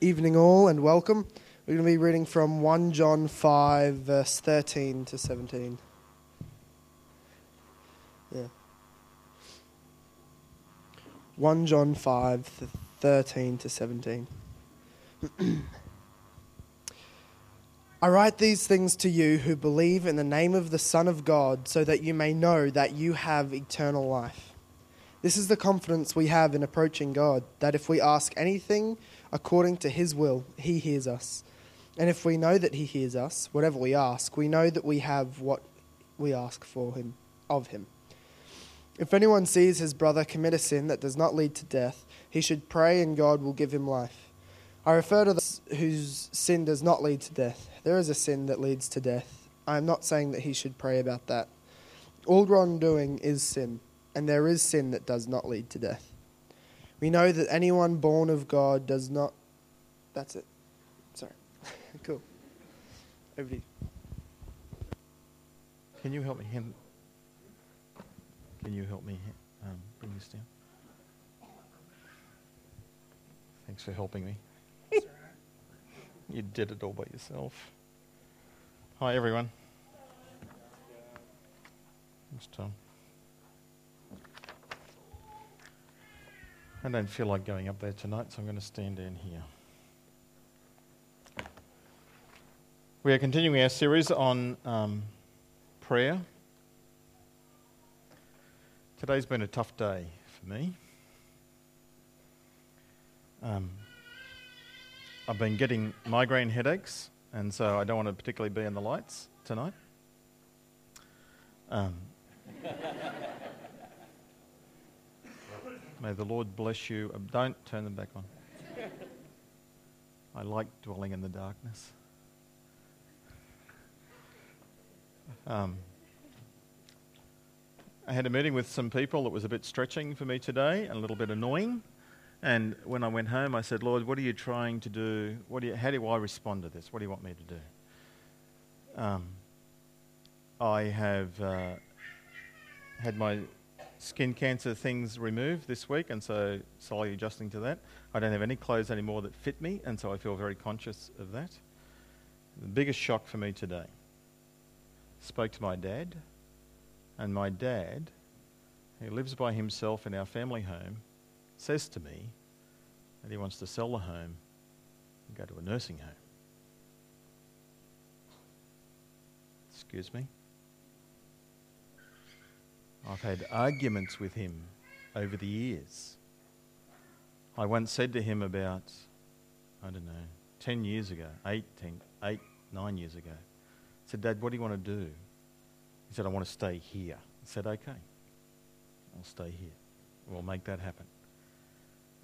evening, all, and welcome. We're going to be reading from 1 John 5, verse 13 to 17. Yeah. 1 John 5, th- 13 to 17. I write these things to you who believe in the name of the Son of God, so that you may know that you have eternal life. This is the confidence we have in approaching God, that if we ask anything according to His will, He hears us. And if we know that He hears us, whatever we ask, we know that we have what we ask for Him of Him. If anyone sees his brother commit a sin that does not lead to death, he should pray and God will give him life. I refer to those whose sin does not lead to death. There is a sin that leads to death. I am not saying that he should pray about that. All wrongdoing is sin, and there is sin that does not lead to death. We know that anyone born of God does not. That's it. Sorry. cool. Over to you. Can you help me hand? Can you help me um, bring this down? Thanks for helping me. you did it all by yourself. Hi, everyone. Thanks, Tom. I don't feel like going up there tonight, so I'm going to stand down here. We are continuing our series on um, prayer. Today's been a tough day for me. Um, I've been getting migraine headaches, and so I don't want to particularly be in the lights tonight. Um, may the Lord bless you. Um, don't turn them back on. I like dwelling in the darkness. Um, I had a meeting with some people that was a bit stretching for me today and a little bit annoying. And when I went home, I said, Lord, what are you trying to do? What do you, how do I respond to this? What do you want me to do? Um, I have uh, had my skin cancer things removed this week, and so slowly adjusting to that. I don't have any clothes anymore that fit me, and so I feel very conscious of that. The biggest shock for me today spoke to my dad, and my dad, who lives by himself in our family home, says to me that he wants to sell the home and go to a nursing home. Excuse me? I've had arguments with him over the years. I once said to him about, I don't know, 10 years ago, 8, 10, 8 9 years ago, I said, Dad, what do you want to do? He said, I want to stay here. I said, okay, I'll stay here. We'll make that happen.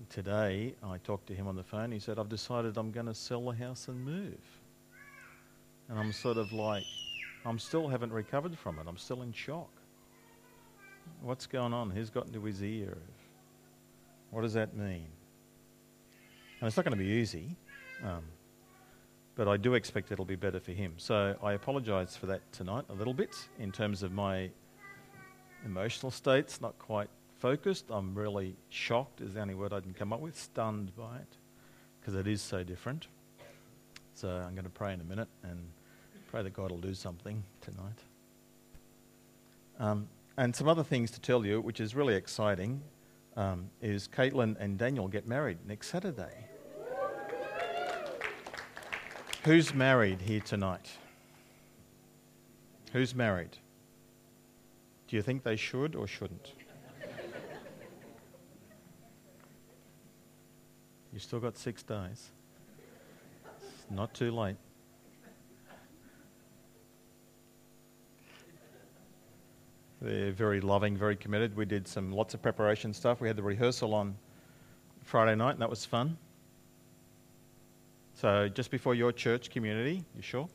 Today, I talked to him on the phone. He said, I've decided I'm going to sell the house and move. And I'm sort of like, I'm still haven't recovered from it. I'm still in shock. What's going on? Who's got into his ear? What does that mean? And it's not going to be easy, um, but I do expect it'll be better for him. So I apologise for that tonight a little bit in terms of my emotional states, not quite focused. I'm really shocked, is the only word I can come up with, stunned by it, because it is so different. So I'm going to pray in a minute and pray that God will do something tonight. Um, and some other things to tell you, which is really exciting, um, is Caitlin and Daniel get married next Saturday. Who's married here tonight? Who's married? Do you think they should or shouldn't? You still got six days. It's not too late. They're very loving, very committed. We did some lots of preparation stuff. We had the rehearsal on Friday night, and that was fun. So, just before your church community, you sure?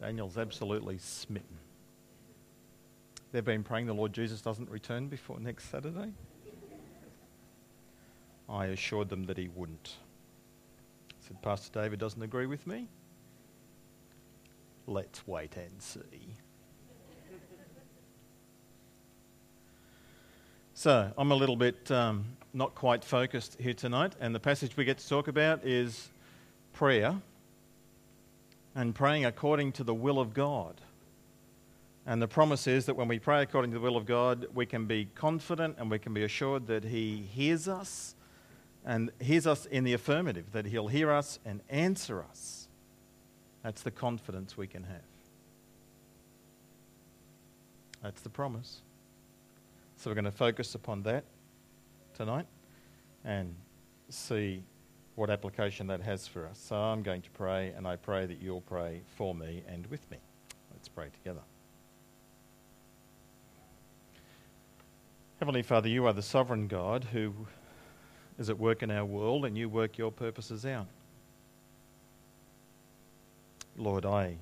Daniel's absolutely smitten. They've been praying the Lord Jesus doesn't return before next Saturday. I assured them that he wouldn't. I said, Pastor David doesn't agree with me. Let's wait and see. So I'm a little bit um, not quite focused here tonight, and the passage we get to talk about is prayer and praying according to the will of God. And the promise is that when we pray according to the will of God, we can be confident and we can be assured that He hears us and hears us in the affirmative, that He'll hear us and answer us. That's the confidence we can have. That's the promise. So we're going to focus upon that tonight and see what application that has for us. So I'm going to pray, and I pray that you'll pray for me and with me. Let's pray together. Heavenly Father, you are the sovereign God who is at work in our world, and you work your purposes out. Lord, I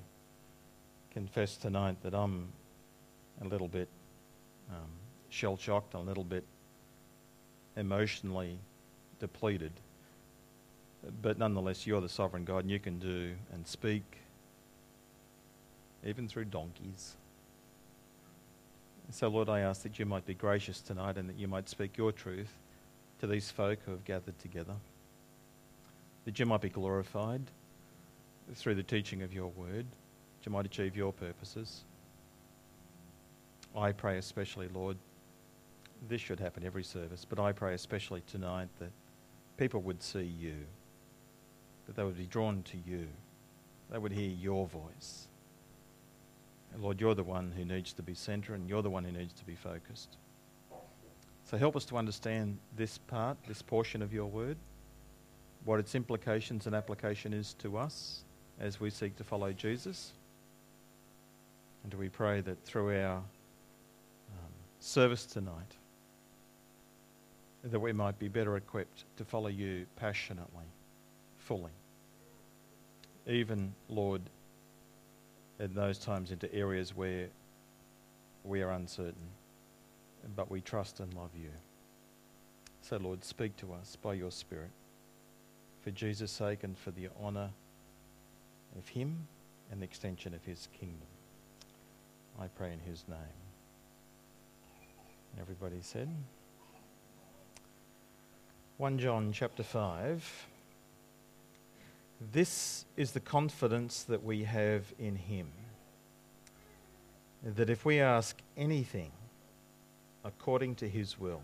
confess tonight that I'm a little bit um, shell shocked, a little bit emotionally depleted. But nonetheless, you're the sovereign God and you can do and speak even through donkeys. So, Lord, I ask that you might be gracious tonight and that you might speak your truth to these folk who have gathered together. That you might be glorified through the teaching of your word, that you might achieve your purposes. I pray especially, Lord, this should happen every service, but I pray especially tonight that people would see you, that they would be drawn to you, they would hear your voice. And Lord, you're the one who needs to be centre and you're the one who needs to be focused. So help us to understand this part, this portion of your word, what its implications and application is to us as we seek to follow Jesus. And we pray that through our um, service tonight, that we might be better equipped to follow you passionately, fully. Even, Lord, in those times into areas where we are uncertain, but we trust and love you. So, Lord, speak to us by your Spirit for Jesus' sake and for the honour of Him and the extension of His kingdom. I pray in His name. Everybody said? 1 John chapter 5. This is the confidence that we have in Him. That if we ask anything according to His will,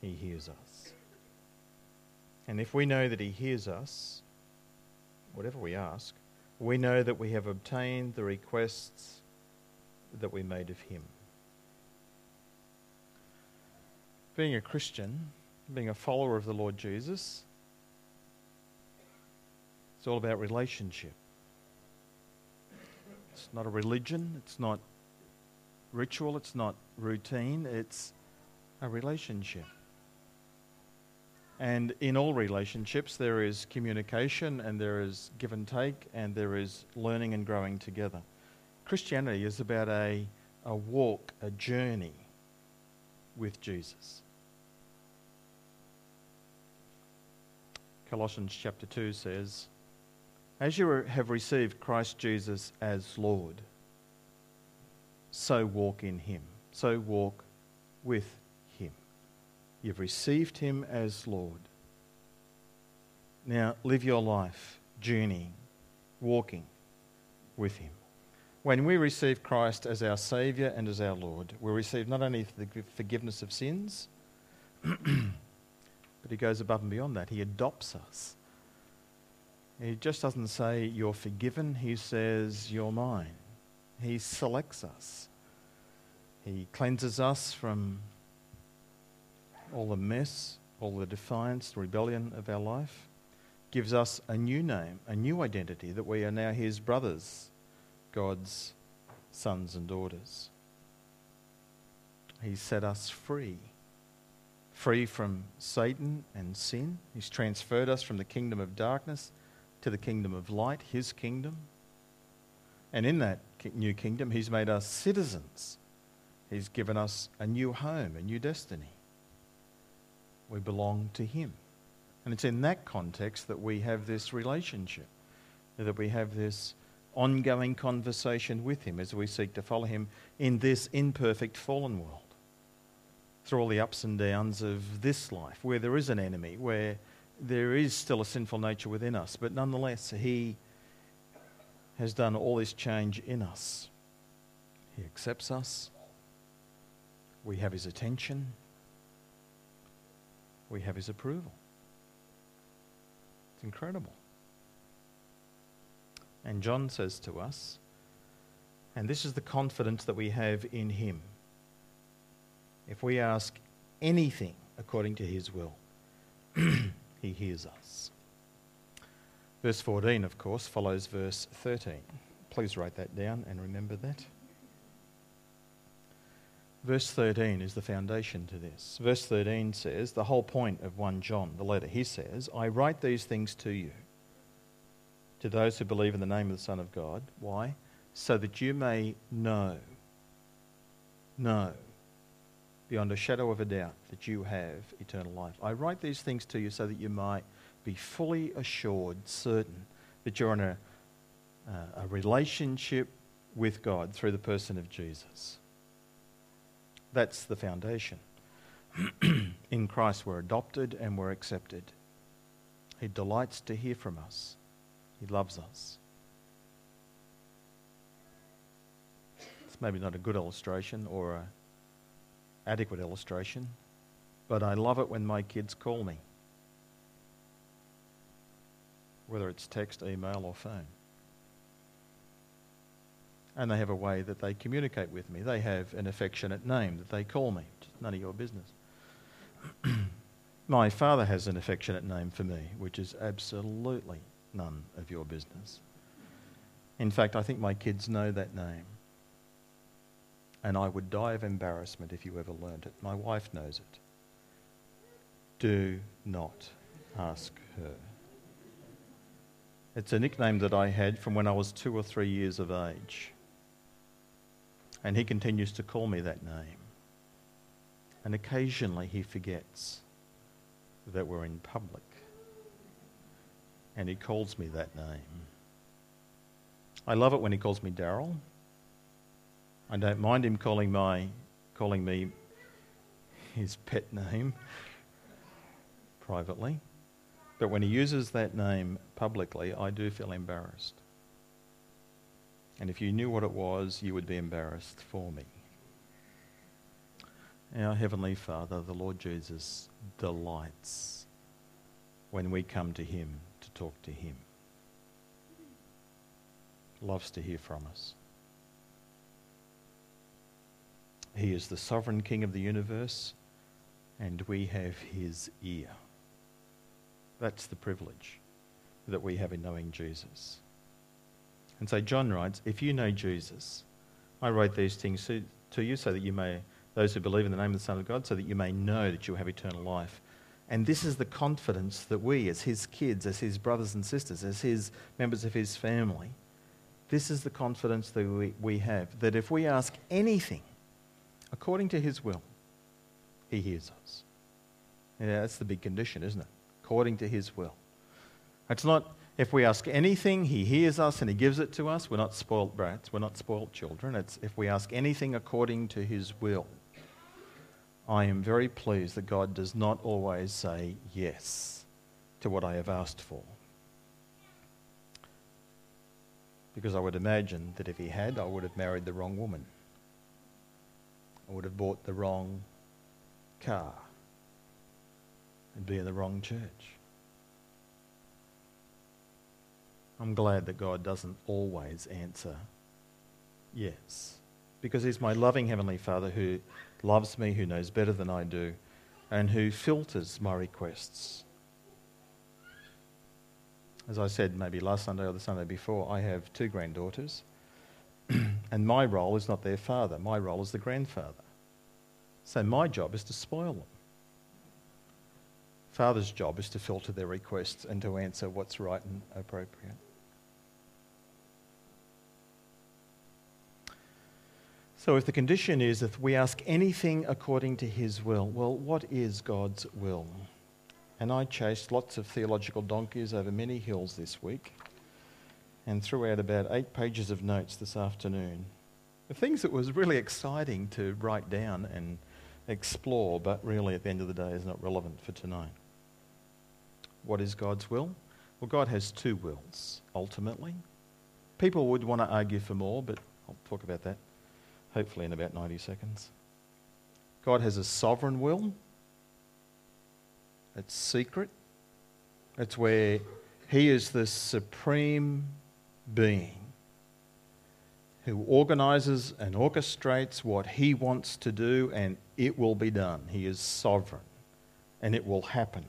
He hears us. And if we know that He hears us, whatever we ask, we know that we have obtained the requests that we made of Him. Being a Christian, being a follower of the Lord Jesus, it's all about relationship. It's not a religion, it's not ritual, it's not routine, it's a relationship. And in all relationships, there is communication and there is give and take and there is learning and growing together. Christianity is about a, a walk, a journey with Jesus. Colossians chapter 2 says, As you have received Christ Jesus as Lord, so walk in him, so walk with him. You've received him as Lord. Now live your life journeying, walking with him. When we receive Christ as our Saviour and as our Lord, we receive not only the forgiveness of sins, but he goes above and beyond that. He adopts us. He just doesn't say, You're forgiven. He says, You're mine. He selects us. He cleanses us from all the mess, all the defiance, the rebellion of our life. Gives us a new name, a new identity that we are now his brothers, God's sons and daughters. He set us free free from Satan and sin. He's transferred us from the kingdom of darkness to the kingdom of light, his kingdom. And in that new kingdom, he's made us citizens. He's given us a new home, a new destiny. We belong to him. And it's in that context that we have this relationship, that we have this ongoing conversation with him as we seek to follow him in this imperfect fallen world. through all the ups and downs of this life, where there is an enemy, where there is still a sinful nature within us, but nonetheless, He has done all this change in us. He accepts us, we have His attention, we have His approval. It's incredible. And John says to us, and this is the confidence that we have in Him. If we ask anything according to His will, He hears us. Verse 14, of course, follows verse 13. Please write that down and remember that. Verse 13 is the foundation to this. Verse 13 says, the whole point of 1 John, the letter, he says, I write these things to you, to those who believe in the name of the Son of God. Why? So that you may know, know, beyond a shadow of a doubt, that you have eternal life. I write these things to you so that you might be fully assured, certain, that you're in a, uh, a relationship with God through the person of Jesus. That's the foundation. in Christ, we're adopted and we're accepted. He delights to hear from us, He loves us. It's maybe not a good illustration or an adequate illustration, but I love it when my kids call me, whether it's text, email, or phone and they have a way that they communicate with me. They have an affectionate name that they call me. It's none of your business. My father has an affectionate name for me, which is absolutely none of your business. In fact, I think my kids know that name. And I would die of embarrassment if you ever learnt it. My wife knows it. Do not ask her. It's a nickname that I had from when I was two or three years of age. And he continues to call me that name. And occasionally he forgets that we're in public. And he calls me that name. I love it when he calls me Daryl. I don't mind him calling my calling me his pet name privately. But when he uses that name publicly, I do feel embarrassed. And if you knew what it was, you would be embarrassed for me. Our Heavenly Father, the Lord Jesus, delights when we come to Him to talk to Him. Loves to hear from us. He is the sovereign King of the universe, and we have His ear. That's the privilege that we have in knowing Jesus. And so John writes, If you know Jesus, I write these things to you so that you may, those who believe in the name of the Son of God, so that you may know that you have eternal life. And this is the confidence that we, as his kids, as his brothers and sisters, as his members of his family, this is the confidence that we, we have that if we ask anything according to his will, he hears us. Yeah, that's the big condition, isn't it? According to his will. It's not if we ask anything, he hears us and he gives it to us. We're not spoilt brats, we're not spoilt children. It's if we ask anything according to his will. I am very pleased that God does not always say yes to what I have asked for. Because I would imagine that if he had, I would have married the wrong woman. I would have bought the wrong car and be in the wrong church. I'm glad that God doesn't always answer yes. Because He's my loving Heavenly Father who loves me, who knows better than I do, and who filters my requests. As I said maybe last Sunday or the Sunday before, I have two granddaughters, and my role is not their father, my role is the grandfather. So my job is to spoil them. Father's job is to filter their requests and to answer what's right and appropriate. So, if the condition is if we ask anything according to his will, well, what is God's will? And I chased lots of theological donkeys over many hills this week and threw out about eight pages of notes this afternoon. The things that was really exciting to write down and explore, but really at the end of the day is not relevant for tonight. What is God's will? Well, God has two wills, ultimately. People would want to argue for more, but I'll talk about that hopefully in about 90 seconds. God has a sovereign will. It's secret. It's where He is the supreme being who organizes and orchestrates what He wants to do, and it will be done. He is sovereign, and it will happen.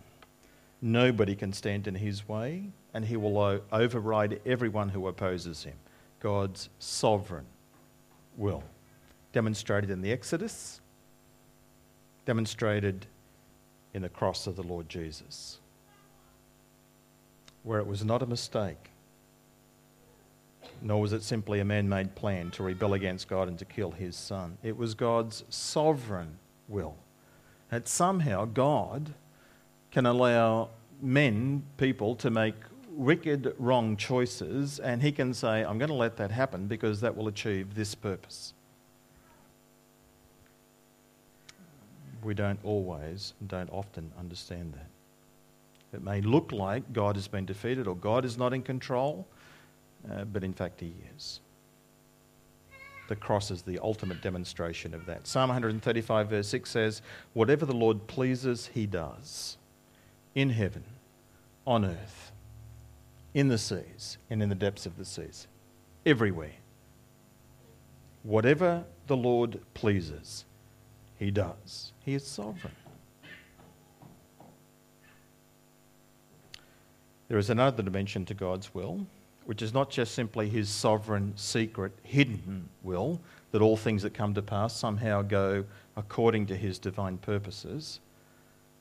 Nobody can stand in His way, and He will override everyone who opposes Him. God's sovereign will. Demonstrated in the Exodus, demonstrated in the cross of the Lord Jesus, where it was not a mistake, nor was it simply a man made plan to rebel against God and to kill his son. It was God's sovereign will. That somehow God can allow men, people, to make wicked, wrong choices, and he can say, I'm going to let that happen because that will achieve this purpose. We don't always and don't often understand that. It may look like God has been defeated or God is not in control, uh, but in fact, He is. The cross is the ultimate demonstration of that. Psalm 135, verse 6 says, Whatever the Lord pleases, He does, in heaven, on earth, in the seas, and in the depths of the seas, everywhere. Whatever the Lord pleases, He does. He is sovereign. There is another dimension to God's will, which is not just simply his sovereign, secret, hidden will, that all things that come to pass somehow go according to his divine purposes,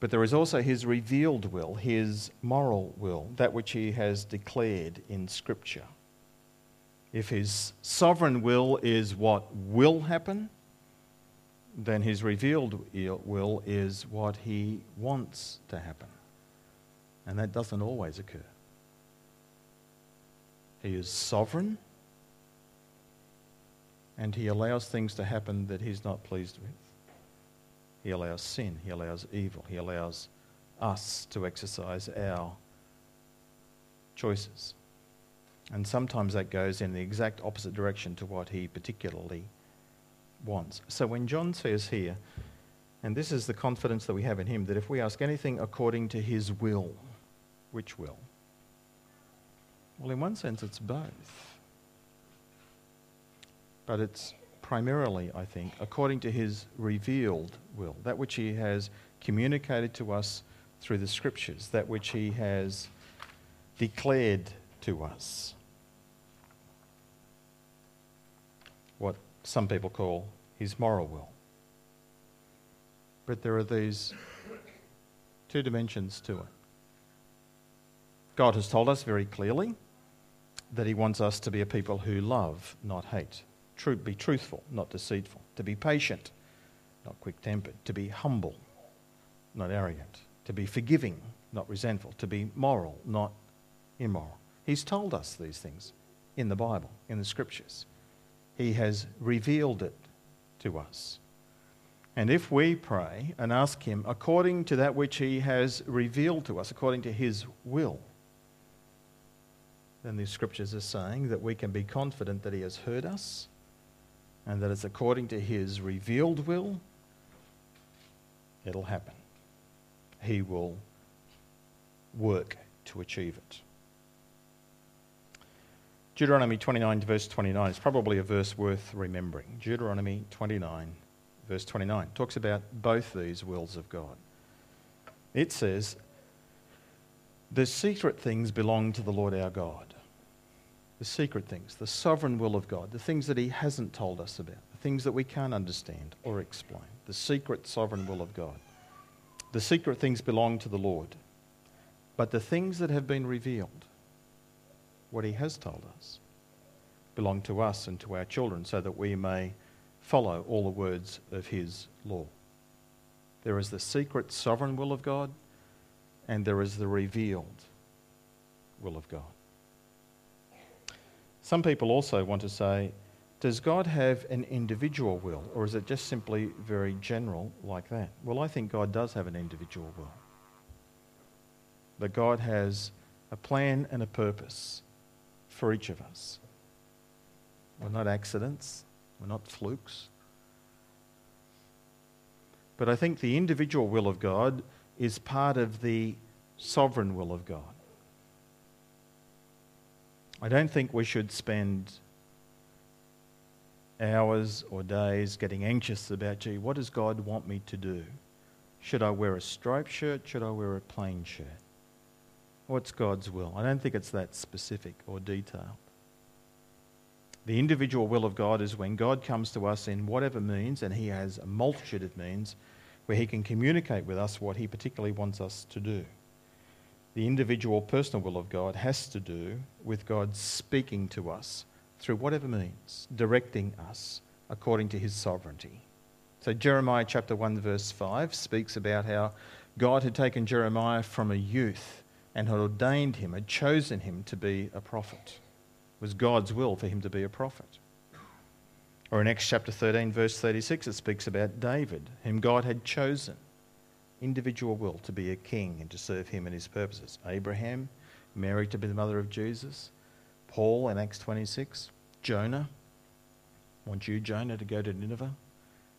but there is also his revealed will, his moral will, that which he has declared in Scripture. If his sovereign will is what will happen, then his revealed will is what he wants to happen. And that doesn't always occur. He is sovereign and he allows things to happen that he's not pleased with. He allows sin, he allows evil, he allows us to exercise our choices. And sometimes that goes in the exact opposite direction to what he particularly wants. So when John says here, and this is the confidence that we have in him, that if we ask anything according to his will, which will? Well, in one sense, it's both. But it's primarily, I think, according to his revealed will, that which he has communicated to us through the scriptures, that which he has declared to us. What some people call his moral will. But there are these two dimensions to it. God has told us very clearly that he wants us to be a people who love, not hate, True, be truthful, not deceitful, to be patient, not quick tempered, to be humble, not arrogant, to be forgiving, not resentful, to be moral, not immoral. He's told us these things in the Bible, in the scriptures. He has revealed it to us. And if we pray and ask Him according to that which He has revealed to us, according to His will, then the scriptures are saying that we can be confident that He has heard us and that it's according to His revealed will, it'll happen. He will work to achieve it. Deuteronomy 29, verse 29 is probably a verse worth remembering. Deuteronomy 29, verse 29 talks about both these wills of God. It says, The secret things belong to the Lord our God. The secret things, the sovereign will of God, the things that He hasn't told us about, the things that we can't understand or explain, the secret sovereign will of God. The secret things belong to the Lord. But the things that have been revealed, what he has told us belong to us and to our children so that we may follow all the words of his law. There is the secret sovereign will of God, and there is the revealed will of God. Some people also want to say Does God have an individual will, or is it just simply very general like that? Well, I think God does have an individual will. That God has a plan and a purpose for each of us. We're not accidents, we're not flukes. But I think the individual will of God is part of the sovereign will of God. I don't think we should spend hours or days getting anxious about, gee, what does God want me to do? Should I wear a striped shirt? Should I wear a plain shirt? What's God's will? I don't think it's that specific or detailed. The individual will of God is when God comes to us in whatever means, and He has a multitude of means where He can communicate with us what He particularly wants us to do. The individual personal will of God has to do with God speaking to us through whatever means, directing us according to his sovereignty. So, Jeremiah chapter 1, verse 5 speaks about how God had taken Jeremiah from a youth and had ordained him, had chosen him to be a prophet. It was God's will for him to be a prophet. Or in Acts chapter 13, verse 36, it speaks about David, whom God had chosen, individual will, to be a king and to serve him and his purposes. Abraham, Mary to be the mother of Jesus, Paul in Acts 26, Jonah. Want you, Jonah, to go to Nineveh.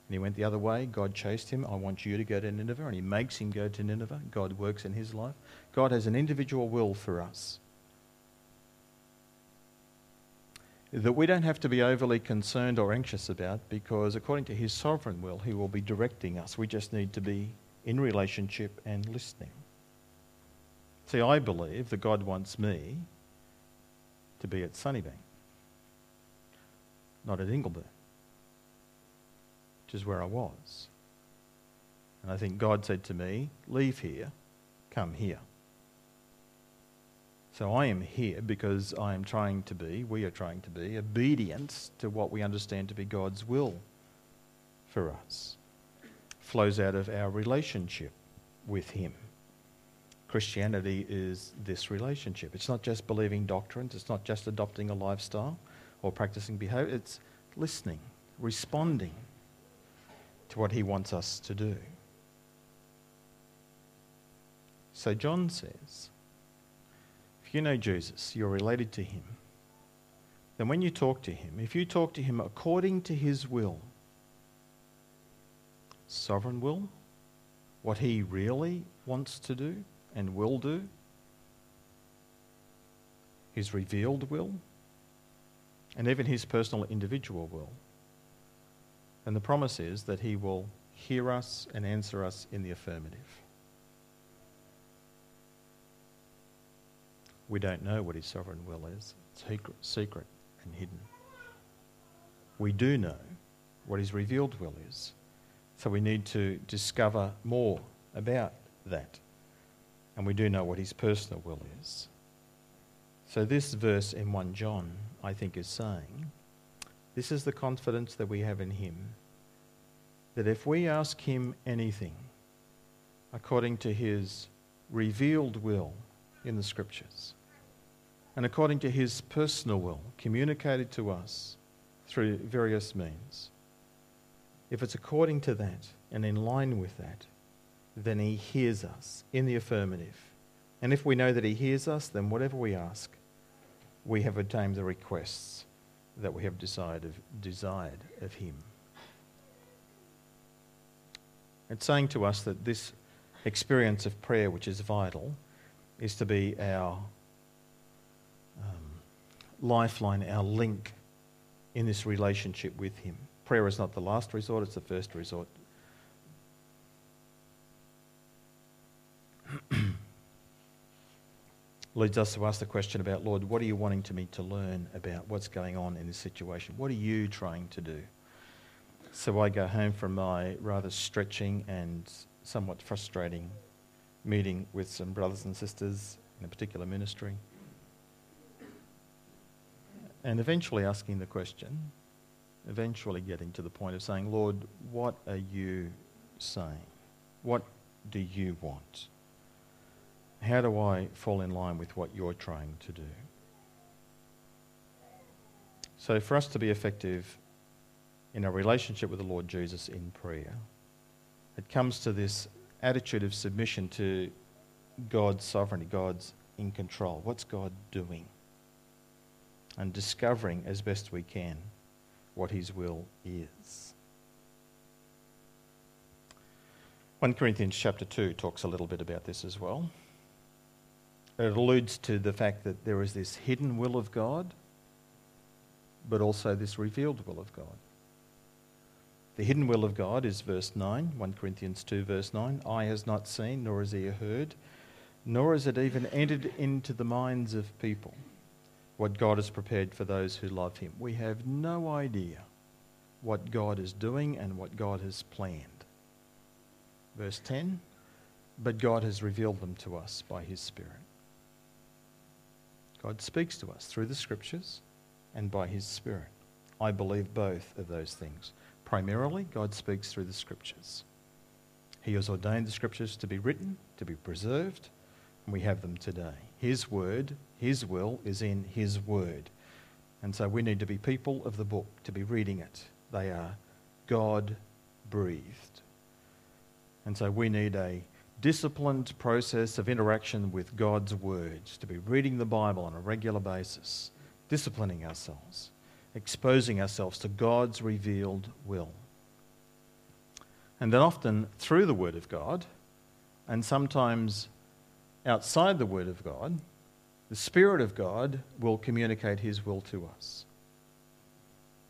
And he went the other way. God chased him. I want you to go to Nineveh. And he makes him go to Nineveh. God works in his life. God has an individual will for us. That we don't have to be overly concerned or anxious about because, according to his sovereign will, he will be directing us. We just need to be in relationship and listening. See, I believe that God wants me to be at Sunnybank, not at Ingleburn, which is where I was. And I think God said to me, Leave here, come here. So I am here because I am trying to be, we are trying to be, obedient to what we understand to be God's will for us. Flows out of our relationship with Him. Christianity is this relationship. It's not just believing doctrines, it's not just adopting a lifestyle or practicing behavior, it's listening, responding to what he wants us to do. So John says, if you know Jesus, you're related to him, then when you talk to him, if you talk to him according to his will, sovereign will, what he really wants to do, and will do, his revealed will, and even his personal individual will. And the promise is that he will hear us and answer us in the affirmative. We don't know what his sovereign will is, it's secret and hidden. We do know what his revealed will is, so we need to discover more about that and we do know what his personal will is. So, this verse in 1 John, I think, is saying this is the confidence that we have in him that if we ask him anything according to his revealed will in the scriptures and according to his personal will communicated to us through various means, if it's according to that and in line with that, then he hears us in the affirmative. And if we know that he hears us, then whatever we ask, we have obtained the requests that we have decided, desired of him. It's saying to us that this experience of prayer, which is vital, is to be our um, lifeline, our link in this relationship with him. Prayer is not the last resort, it's the first resort. leads us to ask the question about, Lord, what are you wanting to me to learn about what's going on in this situation? What are you trying to do? So I go home from my rather stretching and somewhat frustrating meeting with some brothers and sisters in a particular ministry. And eventually asking the question, eventually getting to the point of saying, Lord, what are you saying? What do you want? How do I fall in line with what you're trying to do? So, for us to be effective in our relationship with the Lord Jesus in prayer, it comes to this attitude of submission to God's sovereignty, God's in control. What's God doing? And discovering as best we can what His will is. 1 Corinthians chapter 2 talks a little bit about this as well. It alludes to the fact that there is this hidden will of God, but also this revealed will of God. The hidden will of God is verse 9, 1 Corinthians 2, verse 9. Eye has not seen, nor has ear heard, nor has it even entered into the minds of people what God has prepared for those who love Him. We have no idea what God is doing and what God has planned. Verse 10 But God has revealed them to us by His Spirit. God speaks to us through the Scriptures and by His Spirit. I believe both of those things. Primarily, God speaks through the Scriptures. He has ordained the Scriptures to be written, to be preserved, and we have them today. His word, His will is in His word. And so we need to be people of the book, to be reading it. They are God breathed. And so we need a disciplined process of interaction with God's words, to be reading the Bible on a regular basis, disciplining ourselves, exposing ourselves to God's revealed will. And then often through the Word of God, and sometimes outside the Word of God, the Spirit of God will communicate His will to us.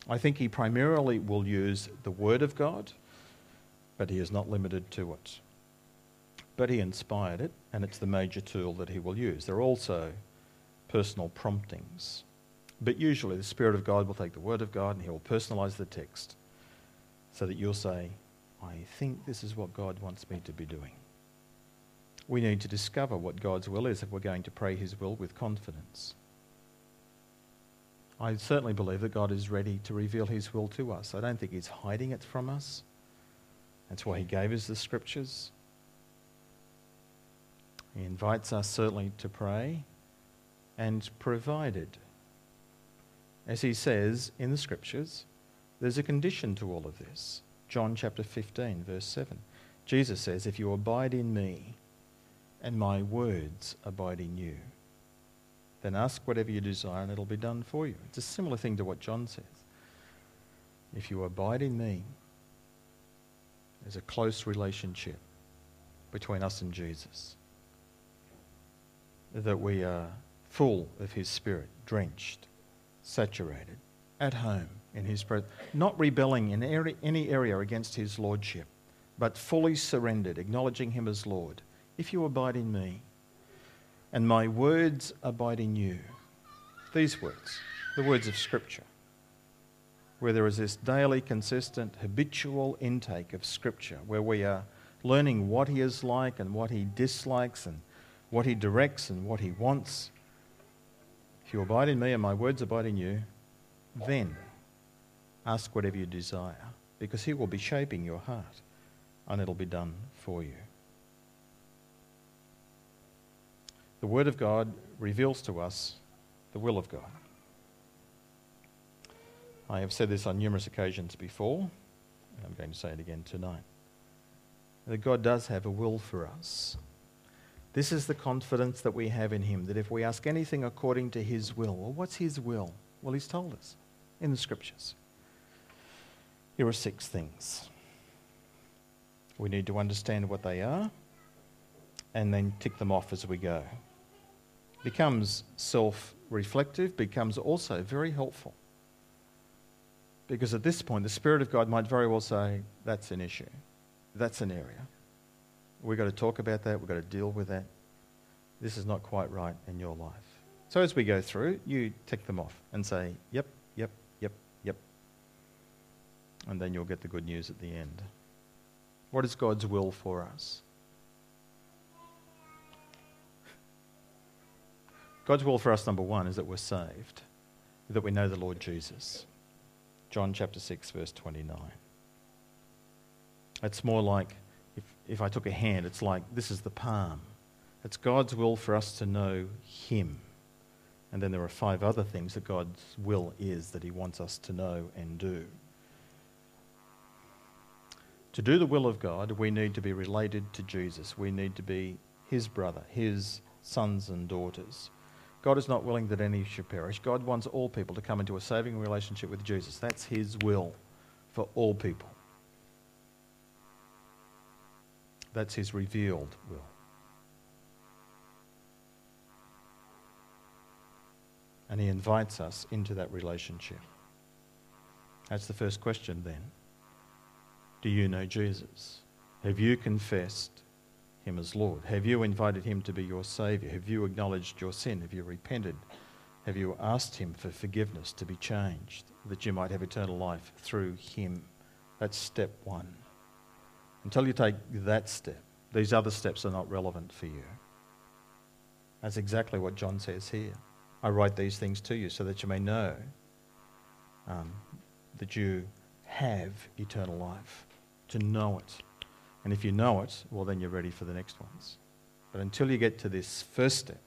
I think He primarily will use the Word of God, but He is not limited to it. But He inspired it, and it's the major tool that He will use. There are also personal promptings. But usually the Spirit of God will take the Word of God and He will personalize the text so that you'll say, I think this is what God wants me to be doing. We need to discover what God's will is if we're going to pray His will with confidence. I certainly believe that God is ready to reveal His will to us. I don't think He's hiding it from us. That's why He gave us the scriptures. He invites us certainly to pray and provided. As He says in the scriptures, there's a condition to all of this. John chapter 15, verse 7. Jesus says, If you abide in me and my words abide in you, then ask whatever you desire and it'll be done for you. It's a similar thing to what John says. If you abide in me, there's a close relationship between us and Jesus. That we are full of his spirit, drenched, saturated, at home in his presence, not rebelling in any area against his lordship, but fully surrendered, acknowledging him as Lord. If you abide in me, and my words abide in you, these words, the words of Scripture, where there is this daily, consistent, habitual intake of Scripture, where we are learning what he is like and what he dislikes and what he directs and what he wants. If you abide in me and my words abide in you, then ask whatever you desire, because he will be shaping your heart and it'll be done for you. The Word of God reveals to us the will of God. I have said this on numerous occasions before, and I'm going to say it again tonight. That God does have a will for us. This is the confidence that we have in Him, that if we ask anything according to His will, well, what's His will? Well, He's told us in the Scriptures. Here are six things. We need to understand what they are and then tick them off as we go. Becomes self reflective, becomes also very helpful. Because at this point, the Spirit of God might very well say, that's an issue, that's an area. We've got to talk about that, we've got to deal with that. This is not quite right in your life. So as we go through, you tick them off and say, yep, yep, yep, yep. And then you'll get the good news at the end. What is God's will for us? God's will for us, number one, is that we're saved, that we know the Lord Jesus. John chapter 6, verse 29. It's more like if, I took a hand, it's like this is the palm. It's God's will for us to know Him And then there are five other things that God's will is that He wants us to know and do. To do the will of God, we need to be related to Jesus. We need to be His brother, His sons and daughters. God is not willing that any should perish. God wants all people to come into a saving relationship with Jesus. That's His will for all people. That's His revealed will. And He invites us into that relationship. That's the first question then. Do you know Jesus? Have you confessed him as Lord? Have you invited him to be your Saviour? Have you acknowledged your sin? Have you repented? Have you asked him for forgiveness to be changed, that you might have eternal life through him? That's step one. Until you take that step, these other steps are not relevant for you. That's exactly what John says here. I write these things to you so that you may know um, that you have eternal life, to know it. And if you know it, well, then you're ready for the next ones. But until you get to this first step,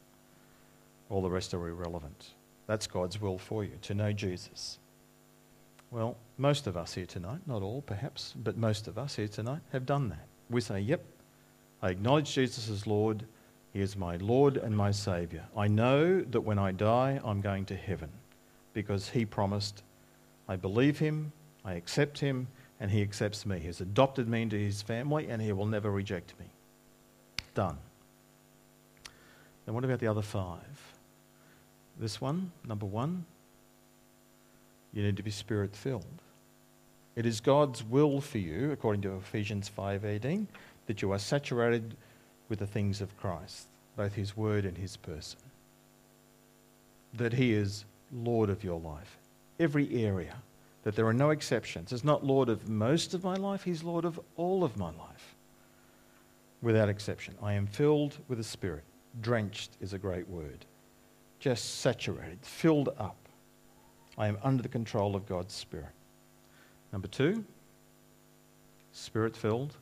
all the rest are irrelevant. That's God's will for you, to know Jesus. Well, most of us here tonight, not all perhaps, but most of us here tonight have done that. We say, Yep, I acknowledge Jesus as Lord. He is my Lord and my Saviour. I know that when I die, I'm going to heaven because He promised. I believe Him, I accept Him, and He accepts me. He has adopted me into His family, and He will never reject me. Done. Then what about the other five? This one, number one, you need to be spirit filled. It is God's will for you, according to Ephesians 5:18, that you are saturated with the things of Christ, both his word and his person. That he is Lord of your life, every area, that there are no exceptions. He's not Lord of most of my life, he's Lord of all of my life, without exception. I am filled with the Spirit. Drenched is a great word. Just saturated, filled up. I am under the control of God's Spirit. Number two, spirit filled,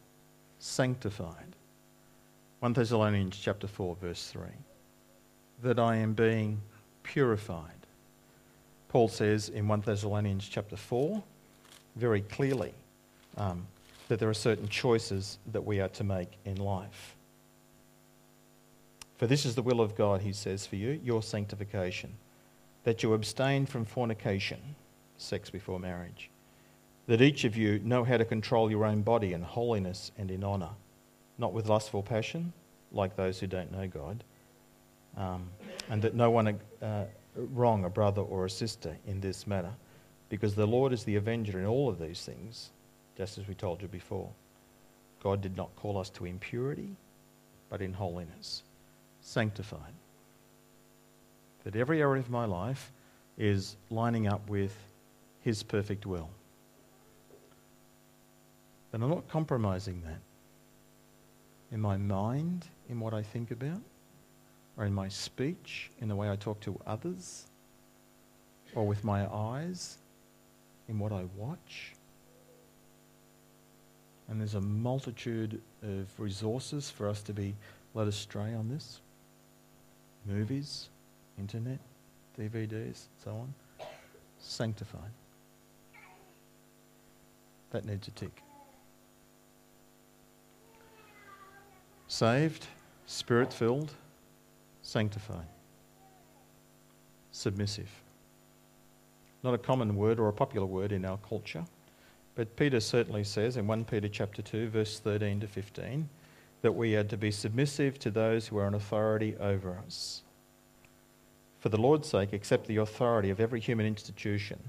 sanctified. 1 Thessalonians chapter 4 verse 3 that I am being purified. Paul says in 1 Thessalonians chapter 4 very clearly um, that there are certain choices that we are to make in life. For this is the will of God, he says, for you, your sanctification, that you abstain from fornication, sex before marriage, that each of you know how to control your own body in holiness and in honour not with lustful passion, like those who don't know God, um, and that no one uh, wrong a brother or a sister in this matter, because the Lord is the avenger in all of these things, just as we told you before. God did not call us to impurity, but in holiness, sanctified. That every area of my life is lining up with His perfect will. And I'm not compromising that in my mind, in what I think about, or in my speech, in the way I talk to others, or with my eyes, in what I watch. And there's a multitude of resources for us to be led astray on this movies, internet, DVDs, so on. Sanctified. That needs a tick. Saved, spirit filled, sanctified, submissive. Not a common word or a popular word in our culture, but Peter certainly says in 1 Peter chapter 2 verse 13 to 15 that we are to be submissive to those who are in authority over us. For the Lord's sake, accept the authority of every human institution,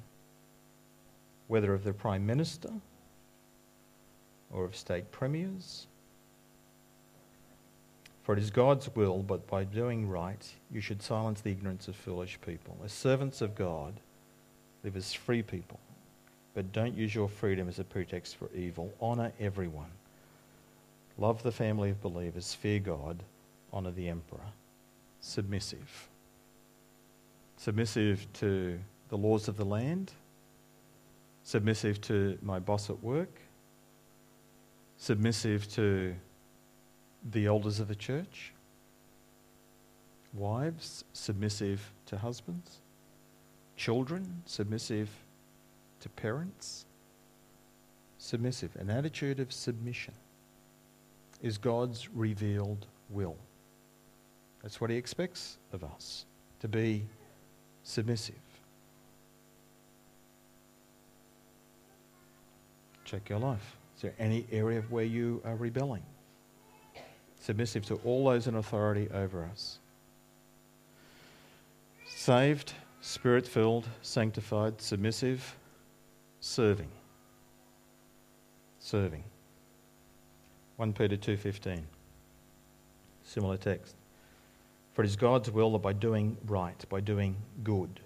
whether of the Prime Minister or of state premiers for it is God's will, but by doing right, you should silence the ignorance of foolish people. As servants of God, live as free people, but don't use your freedom as a pretext for evil. Honour everyone. Love the family of believers. Fear God. Honour the emperor. Submissive. Submissive to the laws of the land. Submissive to my boss at work. Submissive to the elders of the church, Wives, submissive to husbands. Children, submissive to parents. Submissive. An attitude of submission is God's revealed will. That's what He expects of us to be submissive. Check your life. Is there any area where you are rebelling? Submissive to all those in authority over us. Saved, spirit filled, sanctified, submissive, serving. Serving. 1 Peter 2:15. Similar text. For it is God's will that by doing right, by doing good,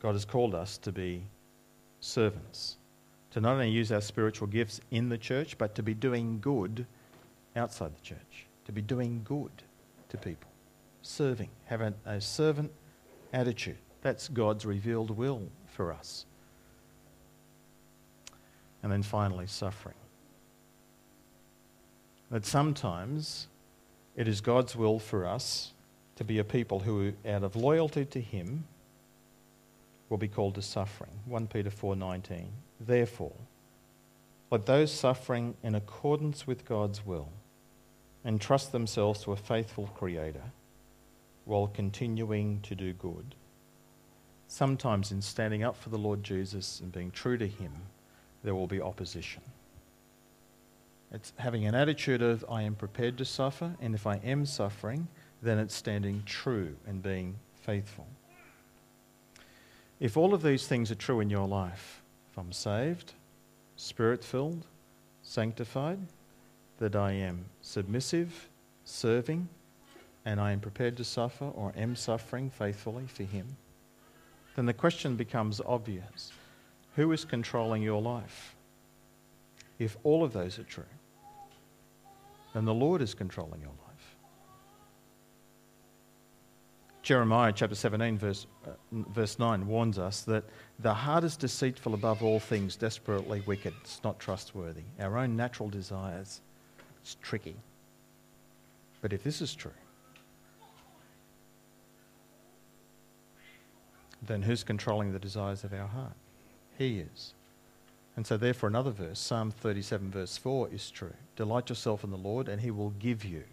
God has called us to be servants, to not only use our spiritual gifts in the church, but to be doing good outside the church, to be doing good to people, serving, having a servant attitude. That's God's revealed will for us. And then finally, suffering. That sometimes it is God's will for us to be a people who, out of loyalty to Him, will be called to suffering. 1 Peter 4:19. Therefore, let those suffering in accordance with God's will entrust themselves to a faithful Creator while continuing to do good. Sometimes, in standing up for the Lord Jesus and being true to Him, there will be opposition. It's having an attitude of, I am prepared to suffer, and if I am suffering, then it's standing true and being faithful. If all of these things are true in your life, if I'm saved, spirit filled, sanctified, that I am submissive, serving, and I am prepared to suffer or am suffering faithfully for Him, then the question becomes obvious who is controlling your life? If all of those are true, then the Lord is controlling your life. Jeremiah chapter 17, verse, uh, verse 9, warns us that the heart is deceitful above all things, desperately wicked. It's not trustworthy. Our own natural desires, it's tricky. But if this is true, then who's controlling the desires of our heart? He is. And so, therefore, another verse, Psalm 37, verse 4, is true. Delight yourself in the Lord, and he will give you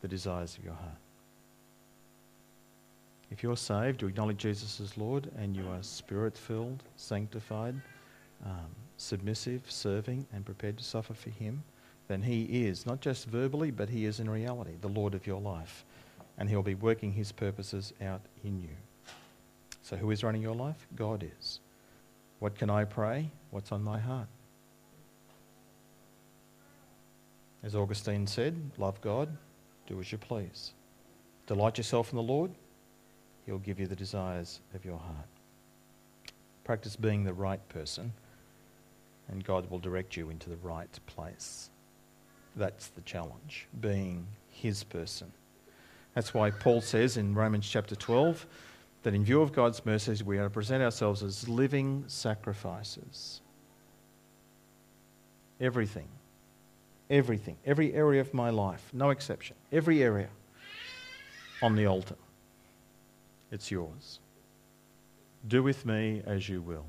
the desires of your heart. If you're saved, you acknowledge Jesus as Lord, and you are spirit filled, sanctified, um, submissive, serving, and prepared to suffer for him, then he is, not just verbally, but he is in reality, the Lord of your life. And he'll be working his purposes out in you. So, who is running your life? God is. What can I pray? What's on my heart? As Augustine said, love God, do as you please. Delight yourself in the Lord, He'll give you the desires of your heart. Practice being the right person, and God will direct you into the right place. That's the challenge, being His person. That's why Paul says in Romans chapter 12 that in view of God's mercies, we are to present ourselves as living sacrifices. Everything, everything, every area of my life, no exception, every area on the altar. It's yours. Do with me as you will.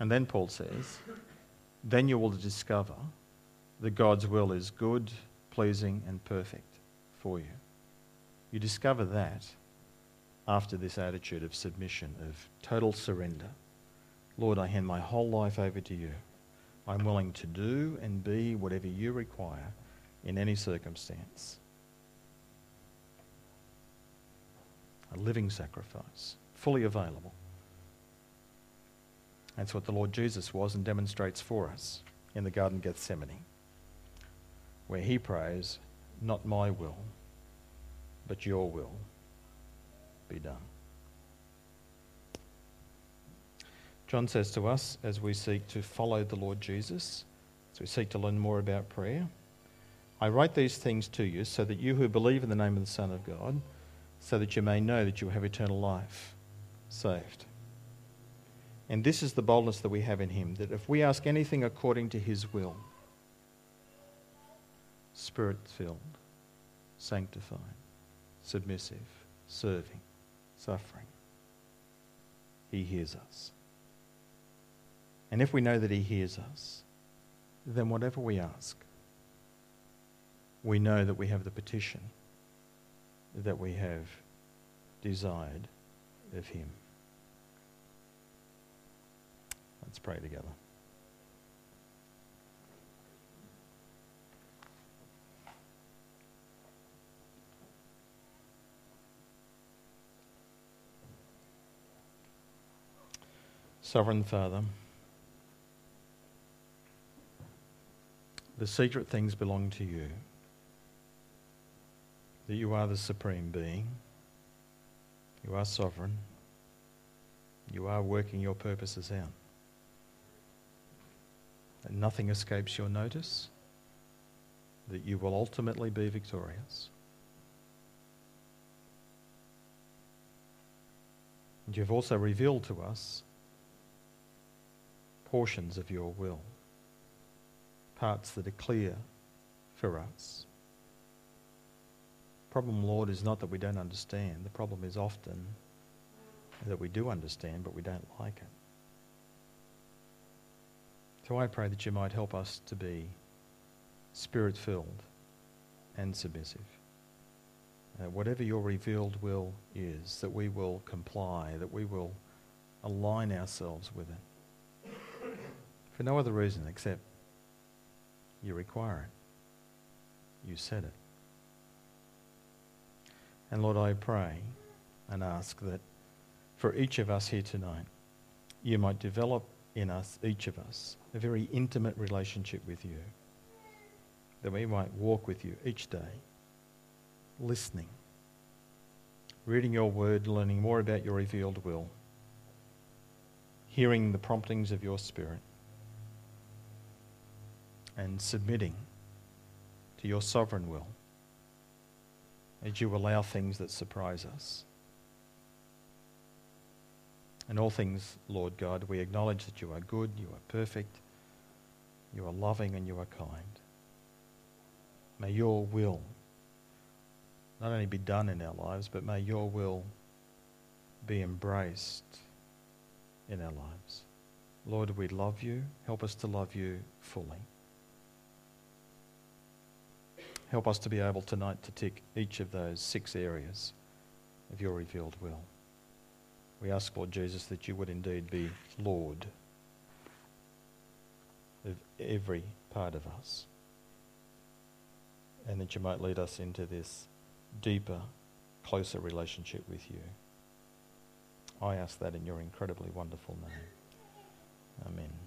And then Paul says, then you will discover that God's will is good, pleasing, and perfect for you. You discover that after this attitude of submission, of total surrender. Lord, I hand my whole life over to you. I'm willing to do and be whatever you require in any circumstance. A living sacrifice, fully available. That's what the Lord Jesus was and demonstrates for us in the Garden of Gethsemane, where he prays, Not my will but your will be done. John says to us as we seek to follow the Lord Jesus, as we seek to learn more about prayer, I write these things to you so that you who believe in the name of the Son of God, so that you may know that you have eternal life, saved. And this is the boldness that we have in Him that if we ask anything according to His will, spirit filled, sanctified, submissive, serving, suffering, He hears us. And if we know that He hears us, then whatever we ask, we know that we have the petition that we have desired of Him. Let's pray together. Sovereign Father, the secret things belong to you, that you are the supreme being, you are sovereign, you are working your purposes out. That nothing escapes your notice, that you will ultimately be victorious. And you've also revealed to us portions of your will, parts that are clear for us. Problem, Lord, is not that we don't understand. The problem is often that we do understand, but we don't like it. So I pray that you might help us to be spirit filled and submissive. Uh, whatever your revealed will is, that we will comply, that we will align ourselves with it for no other reason except you require it. You said it. And Lord, I pray and ask that for each of us here tonight, you might develop in us, each of us, a very intimate relationship with you. That we might walk with you each day, listening, reading your word, learning more about your revealed will, hearing the promptings of your spirit and submitting to your sovereign will as you allow things that surprise us. In all things, Lord God, we acknowledge that you are good, you are perfect, you are loving, and you are kind. May your will not only be done in our lives, but may your will be embraced in our lives. Lord, we love you. Help us to love you fully. Help us to be able tonight to tick each of those six areas of your revealed will. We ask, Lord Jesus, that you would indeed be Lord of every part of us and that you might lead us into this deeper, closer relationship with you. I ask that in your incredibly wonderful name. Amen.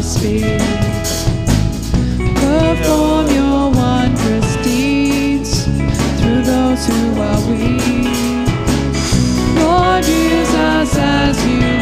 To speak. Perform your wondrous deeds through those who are weak. Lord, use us as you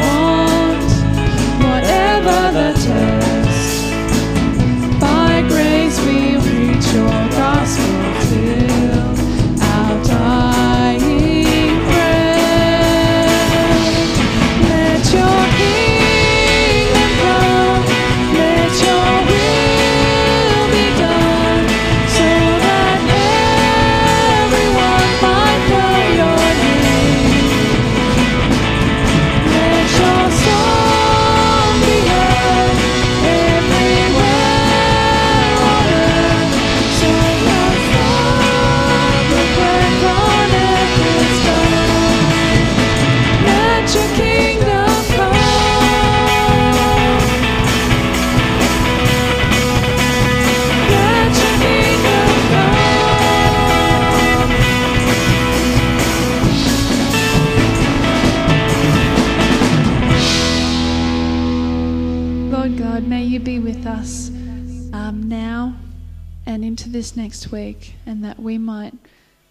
next week, and that we might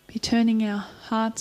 be turning our hearts